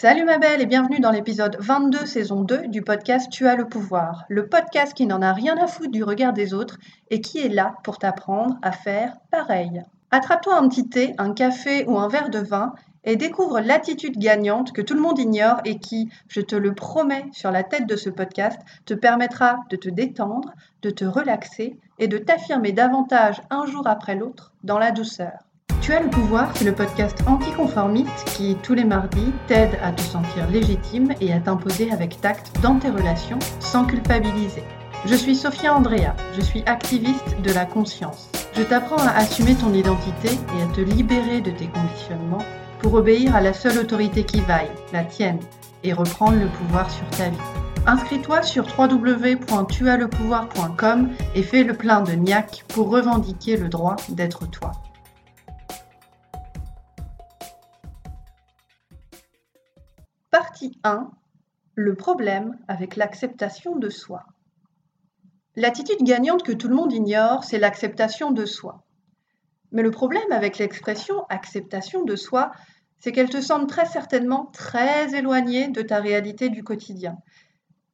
Salut ma belle et bienvenue dans l'épisode 22 saison 2 du podcast Tu as le pouvoir, le podcast qui n'en a rien à foutre du regard des autres et qui est là pour t'apprendre à faire pareil. Attrape-toi un petit thé, un café ou un verre de vin et découvre l'attitude gagnante que tout le monde ignore et qui, je te le promets sur la tête de ce podcast, te permettra de te détendre, de te relaxer et de t'affirmer davantage un jour après l'autre dans la douceur. Tu as le pouvoir, c'est le podcast anticonformiste qui, tous les mardis, t'aide à te sentir légitime et à t'imposer avec tact dans tes relations sans culpabiliser. Je suis Sophia Andrea, je suis activiste de la conscience. Je t'apprends à assumer ton identité et à te libérer de tes conditionnements pour obéir à la seule autorité qui vaille, la tienne, et reprendre le pouvoir sur ta vie. Inscris-toi sur www.tuaslepouvoir.com et fais le plein de niac pour revendiquer le droit d'être toi. Partie 1. Le problème avec l'acceptation de soi. L'attitude gagnante que tout le monde ignore, c'est l'acceptation de soi. Mais le problème avec l'expression acceptation de soi, c'est qu'elle te semble très certainement très éloignée de ta réalité du quotidien.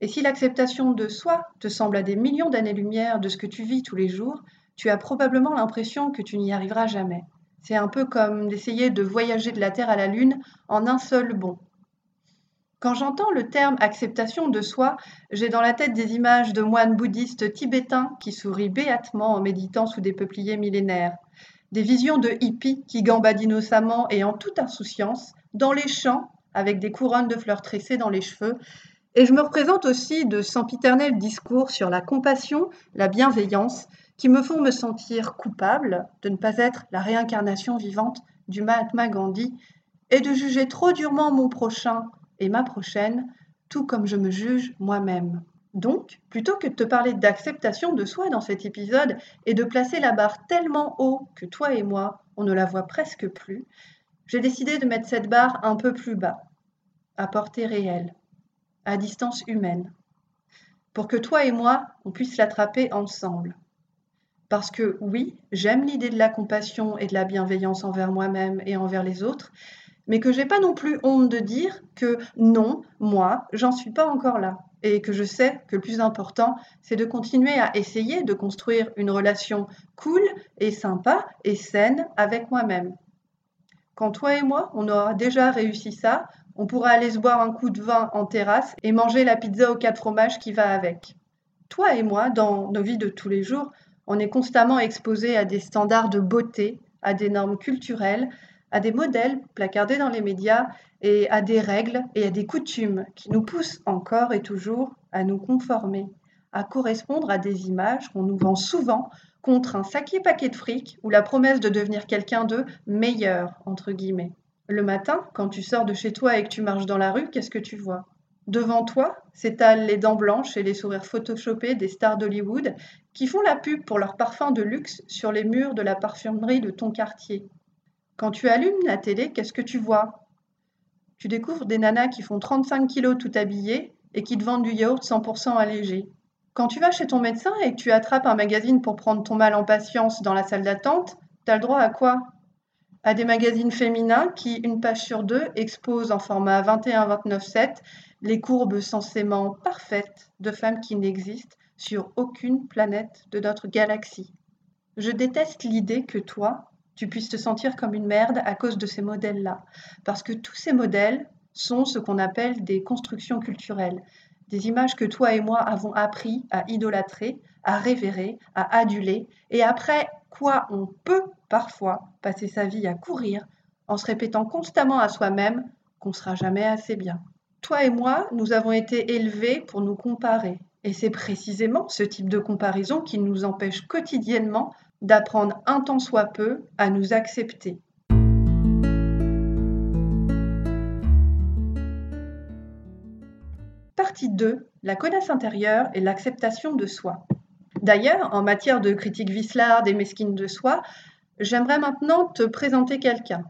Et si l'acceptation de soi te semble à des millions d'années-lumière de ce que tu vis tous les jours, tu as probablement l'impression que tu n'y arriveras jamais. C'est un peu comme d'essayer de voyager de la Terre à la Lune en un seul bond. Quand j'entends le terme acceptation de soi, j'ai dans la tête des images de moines bouddhistes tibétains qui sourient béatement en méditant sous des peupliers millénaires, des visions de hippies qui gambadent innocemment et en toute insouciance dans les champs avec des couronnes de fleurs tressées dans les cheveux, et je me représente aussi de sempiternels discours sur la compassion, la bienveillance, qui me font me sentir coupable de ne pas être la réincarnation vivante du Mahatma Gandhi et de juger trop durement mon prochain et ma prochaine, tout comme je me juge moi-même. Donc, plutôt que de te parler d'acceptation de soi dans cet épisode et de placer la barre tellement haut que toi et moi, on ne la voit presque plus, j'ai décidé de mettre cette barre un peu plus bas, à portée réelle, à distance humaine, pour que toi et moi, on puisse l'attraper ensemble. Parce que oui, j'aime l'idée de la compassion et de la bienveillance envers moi-même et envers les autres, mais que j'ai pas non plus honte de dire que non, moi, j'en suis pas encore là. Et que je sais que le plus important, c'est de continuer à essayer de construire une relation cool et sympa et saine avec moi-même. Quand toi et moi, on aura déjà réussi ça, on pourra aller se boire un coup de vin en terrasse et manger la pizza aux quatre fromages qui va avec. Toi et moi, dans nos vies de tous les jours, on est constamment exposés à des standards de beauté, à des normes culturelles, à des modèles placardés dans les médias et à des règles et à des coutumes qui nous poussent encore et toujours à nous conformer, à correspondre à des images qu'on nous vend souvent contre un sacré paquet de fric ou la promesse de devenir quelqu'un de meilleur, entre guillemets. Le matin, quand tu sors de chez toi et que tu marches dans la rue, qu'est-ce que tu vois? Devant toi s'étalent les dents blanches et les sourires photoshopés des stars d'Hollywood qui font la pub pour leurs parfums de luxe sur les murs de la parfumerie de ton quartier. Quand tu allumes la télé, qu'est-ce que tu vois? Tu découvres des nanas qui font 35 kilos tout habillées et qui te vendent du yaourt 100% allégé. Quand tu vas chez ton médecin et que tu attrapes un magazine pour prendre ton mal en patience dans la salle d'attente, t'as le droit à quoi? À des magazines féminins qui, une page sur deux, exposent en format 21-29-7 les courbes censément parfaites de femmes qui n'existent sur aucune planète de notre galaxie. Je déteste l'idée que toi, tu puisses te sentir comme une merde à cause de ces modèles-là. Parce que tous ces modèles sont ce qu'on appelle des constructions culturelles, des images que toi et moi avons appris à idolâtrer, à révérer, à aduler, et après quoi on peut parfois passer sa vie à courir en se répétant constamment à soi-même qu'on ne sera jamais assez bien. Toi et moi, nous avons été élevés pour nous comparer. Et c'est précisément ce type de comparaison qui nous empêche quotidiennement d'apprendre un tant soit peu à nous accepter. Partie 2. La connaisse intérieure et l'acceptation de soi. D'ailleurs, en matière de critique vislarde et mesquine de soi, j'aimerais maintenant te présenter quelqu'un.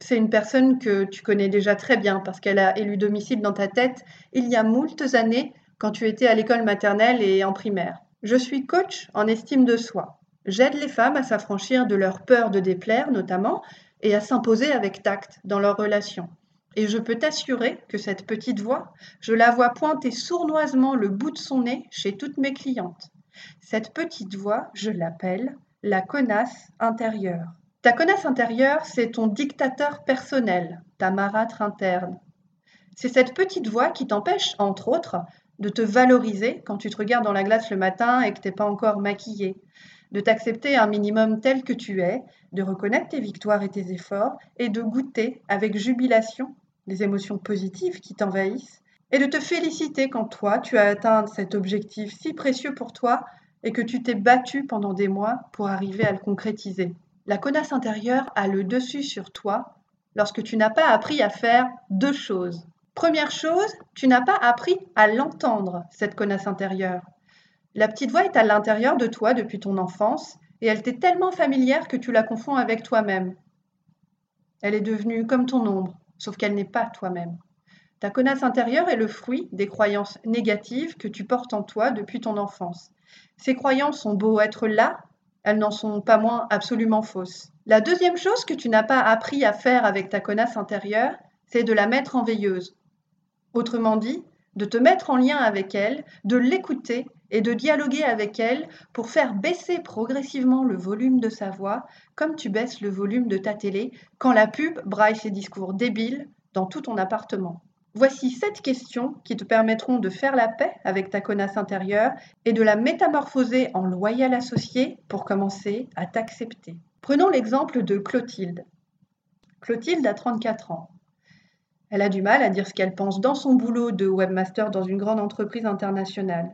C'est une personne que tu connais déjà très bien parce qu'elle a élu domicile dans ta tête il y a moultes années quand tu étais à l'école maternelle et en primaire. Je suis coach en estime de soi. J'aide les femmes à s'affranchir de leur peur de déplaire notamment et à s'imposer avec tact dans leurs relations. Et je peux t'assurer que cette petite voix, je la vois pointer sournoisement le bout de son nez chez toutes mes clientes. Cette petite voix, je l'appelle la connasse intérieure. Ta connasse intérieure, c'est ton dictateur personnel, ta marâtre interne. C'est cette petite voix qui t'empêche, entre autres, de te valoriser quand tu te regardes dans la glace le matin et que t'es pas encore maquillée, de t'accepter un minimum tel que tu es, de reconnaître tes victoires et tes efforts et de goûter avec jubilation les émotions positives qui t'envahissent et de te féliciter quand toi tu as atteint cet objectif si précieux pour toi et que tu t'es battu pendant des mois pour arriver à le concrétiser. La connasse intérieure a le dessus sur toi lorsque tu n'as pas appris à faire deux choses. Première chose, tu n'as pas appris à l'entendre, cette connasse intérieure. La petite voix est à l'intérieur de toi depuis ton enfance et elle t'est tellement familière que tu la confonds avec toi-même. Elle est devenue comme ton ombre, sauf qu'elle n'est pas toi-même. Ta connasse intérieure est le fruit des croyances négatives que tu portes en toi depuis ton enfance. Ces croyances ont beau être là, elles n'en sont pas moins absolument fausses. La deuxième chose que tu n'as pas appris à faire avec ta connasse intérieure, c'est de la mettre en veilleuse. Autrement dit, de te mettre en lien avec elle, de l'écouter et de dialoguer avec elle pour faire baisser progressivement le volume de sa voix, comme tu baisses le volume de ta télé quand la pub braille ses discours débiles dans tout ton appartement. Voici sept questions qui te permettront de faire la paix avec ta connasse intérieure et de la métamorphoser en loyal associé pour commencer à t'accepter. Prenons l'exemple de Clotilde. Clotilde a 34 ans. Elle a du mal à dire ce qu'elle pense dans son boulot de webmaster dans une grande entreprise internationale.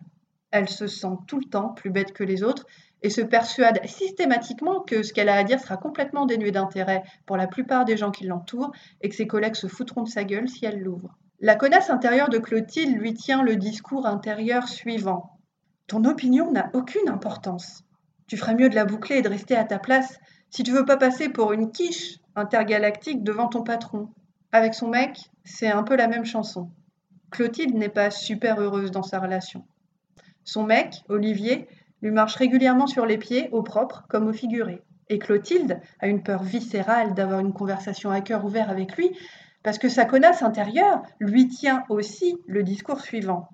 Elle se sent tout le temps plus bête que les autres et se persuade systématiquement que ce qu'elle a à dire sera complètement dénué d'intérêt pour la plupart des gens qui l'entourent et que ses collègues se foutront de sa gueule si elle l'ouvre. La connasse intérieure de Clotilde lui tient le discours intérieur suivant. Ton opinion n'a aucune importance. Tu ferais mieux de la boucler et de rester à ta place si tu veux pas passer pour une quiche intergalactique devant ton patron. Avec son mec, c'est un peu la même chanson. Clotilde n'est pas super heureuse dans sa relation. Son mec, Olivier, lui marche régulièrement sur les pieds, au propre comme au figuré. Et Clotilde a une peur viscérale d'avoir une conversation à cœur ouvert avec lui, parce que sa connasse intérieure lui tient aussi le discours suivant.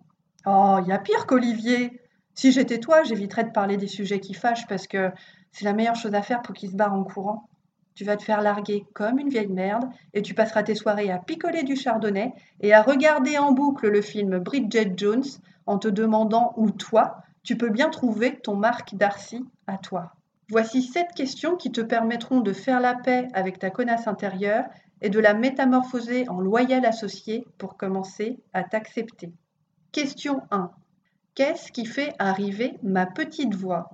Oh, il y a pire qu'Olivier. Si j'étais toi, j'éviterais de parler des sujets qui fâchent parce que c'est la meilleure chose à faire pour qu'il se barre en courant. Tu vas te faire larguer comme une vieille merde et tu passeras tes soirées à picoler du chardonnay et à regarder en boucle le film Bridget Jones en te demandant où toi, tu peux bien trouver ton Marc Darcy à toi. Voici sept questions qui te permettront de faire la paix avec ta connasse intérieure et de la métamorphoser en loyal associé pour commencer à t'accepter. Question 1. Qu'est-ce qui fait arriver ma petite voix?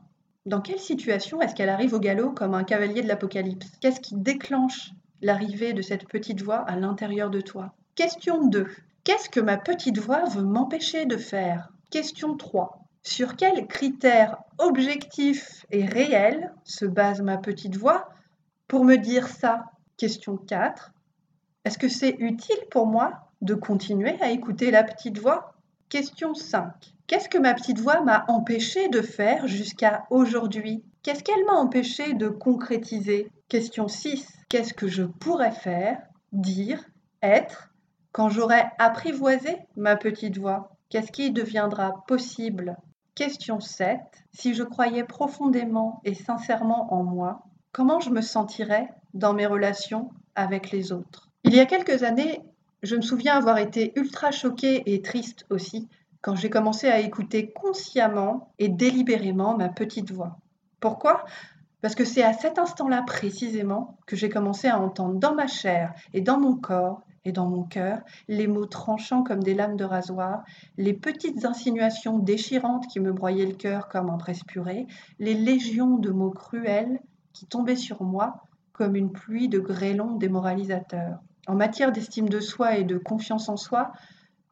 Dans quelle situation est-ce qu'elle arrive au galop comme un cavalier de l'Apocalypse? Qu'est-ce qui déclenche l'arrivée de cette petite voix à l'intérieur de toi? Question 2. Qu'est-ce que ma petite voix veut m'empêcher de faire? Question 3. Sur quels critères objectifs et réels se base ma petite voix pour me dire ça? Question 4. Est-ce que c'est utile pour moi de continuer à écouter la petite voix? Question 5. Qu'est-ce que ma petite voix m'a empêché de faire jusqu'à aujourd'hui? Qu'est-ce qu'elle m'a empêché de concrétiser? Question 6. Qu'est-ce que je pourrais faire, dire, être quand j'aurai apprivoisé ma petite voix, qu'est-ce qui deviendra possible? Question 7. Si je croyais profondément et sincèrement en moi, comment je me sentirais dans mes relations avec les autres? Il y a quelques années, je me souviens avoir été ultra choquée et triste aussi quand j'ai commencé à écouter consciemment et délibérément ma petite voix. Pourquoi? Parce que c'est à cet instant-là précisément que j'ai commencé à entendre dans ma chair et dans mon corps et dans mon cœur, les mots tranchants comme des lames de rasoir, les petites insinuations déchirantes qui me broyaient le cœur comme un presse purée, les légions de mots cruels qui tombaient sur moi comme une pluie de grêlons démoralisateurs. En matière d'estime de soi et de confiance en soi,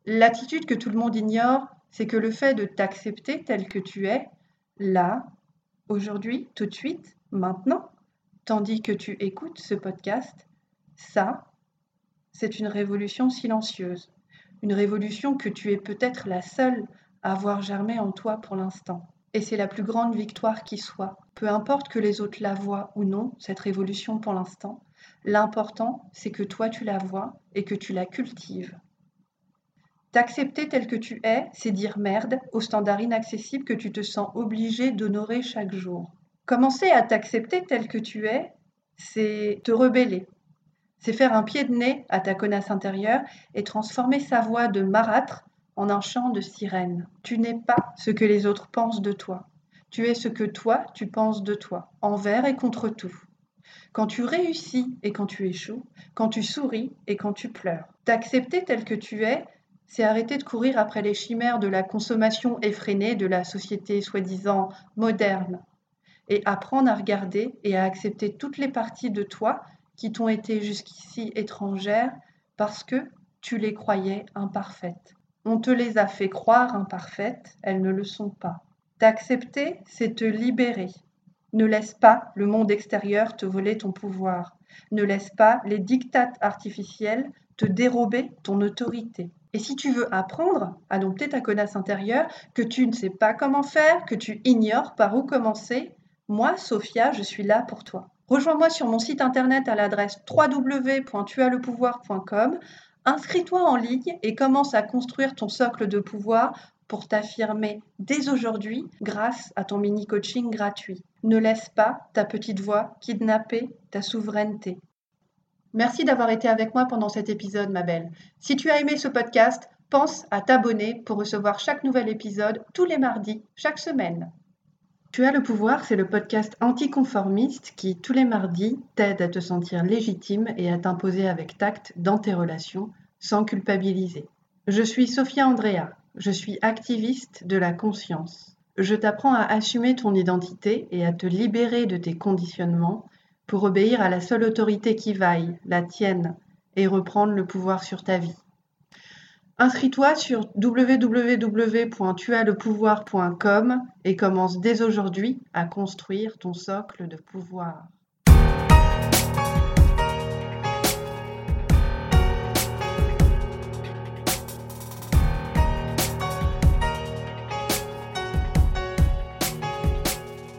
l'attitude que tout le monde ignore, c'est que le fait de t'accepter tel que tu es, là, aujourd'hui, tout de suite, maintenant, tandis que tu écoutes ce podcast, ça, c'est une révolution silencieuse, une révolution que tu es peut-être la seule à voir germer en toi pour l'instant. Et c'est la plus grande victoire qui soit. Peu importe que les autres la voient ou non, cette révolution pour l'instant, L'important, c'est que toi tu la vois et que tu la cultives. T'accepter tel que tu es, c'est dire merde aux standards inaccessibles que tu te sens obligé d'honorer chaque jour. Commencer à t'accepter tel que tu es, c'est te rebeller. C'est faire un pied de nez à ta connasse intérieure et transformer sa voix de marâtre en un chant de sirène. Tu n'es pas ce que les autres pensent de toi. Tu es ce que toi, tu penses de toi, envers et contre tout. Quand tu réussis et quand tu échoues, quand tu souris et quand tu pleures. T'accepter tel que tu es, c'est arrêter de courir après les chimères de la consommation effrénée de la société soi-disant moderne et apprendre à regarder et à accepter toutes les parties de toi qui t'ont été jusqu'ici étrangères parce que tu les croyais imparfaites. On te les a fait croire imparfaites, elles ne le sont pas. T'accepter, c'est te libérer. Ne laisse pas le monde extérieur te voler ton pouvoir. Ne laisse pas les dictates artificiels te dérober ton autorité. Et si tu veux apprendre à dompter ta connasse intérieure, que tu ne sais pas comment faire, que tu ignores par où commencer, moi, Sophia, je suis là pour toi. Rejoins-moi sur mon site internet à l'adresse www.tuaslepouvoir.com. Inscris-toi en ligne et commence à construire ton socle de pouvoir pour t'affirmer dès aujourd'hui grâce à ton mini-coaching gratuit. Ne laisse pas ta petite voix kidnapper ta souveraineté. Merci d'avoir été avec moi pendant cet épisode, ma belle. Si tu as aimé ce podcast, pense à t'abonner pour recevoir chaque nouvel épisode tous les mardis, chaque semaine. Tu as le pouvoir, c'est le podcast anticonformiste qui, tous les mardis, t'aide à te sentir légitime et à t'imposer avec tact dans tes relations, sans culpabiliser. Je suis Sophia Andrea, je suis activiste de la conscience. Je t'apprends à assumer ton identité et à te libérer de tes conditionnements pour obéir à la seule autorité qui vaille, la tienne, et reprendre le pouvoir sur ta vie. Inscris-toi sur www.tuaslepouvoir.com et commence dès aujourd'hui à construire ton socle de pouvoir.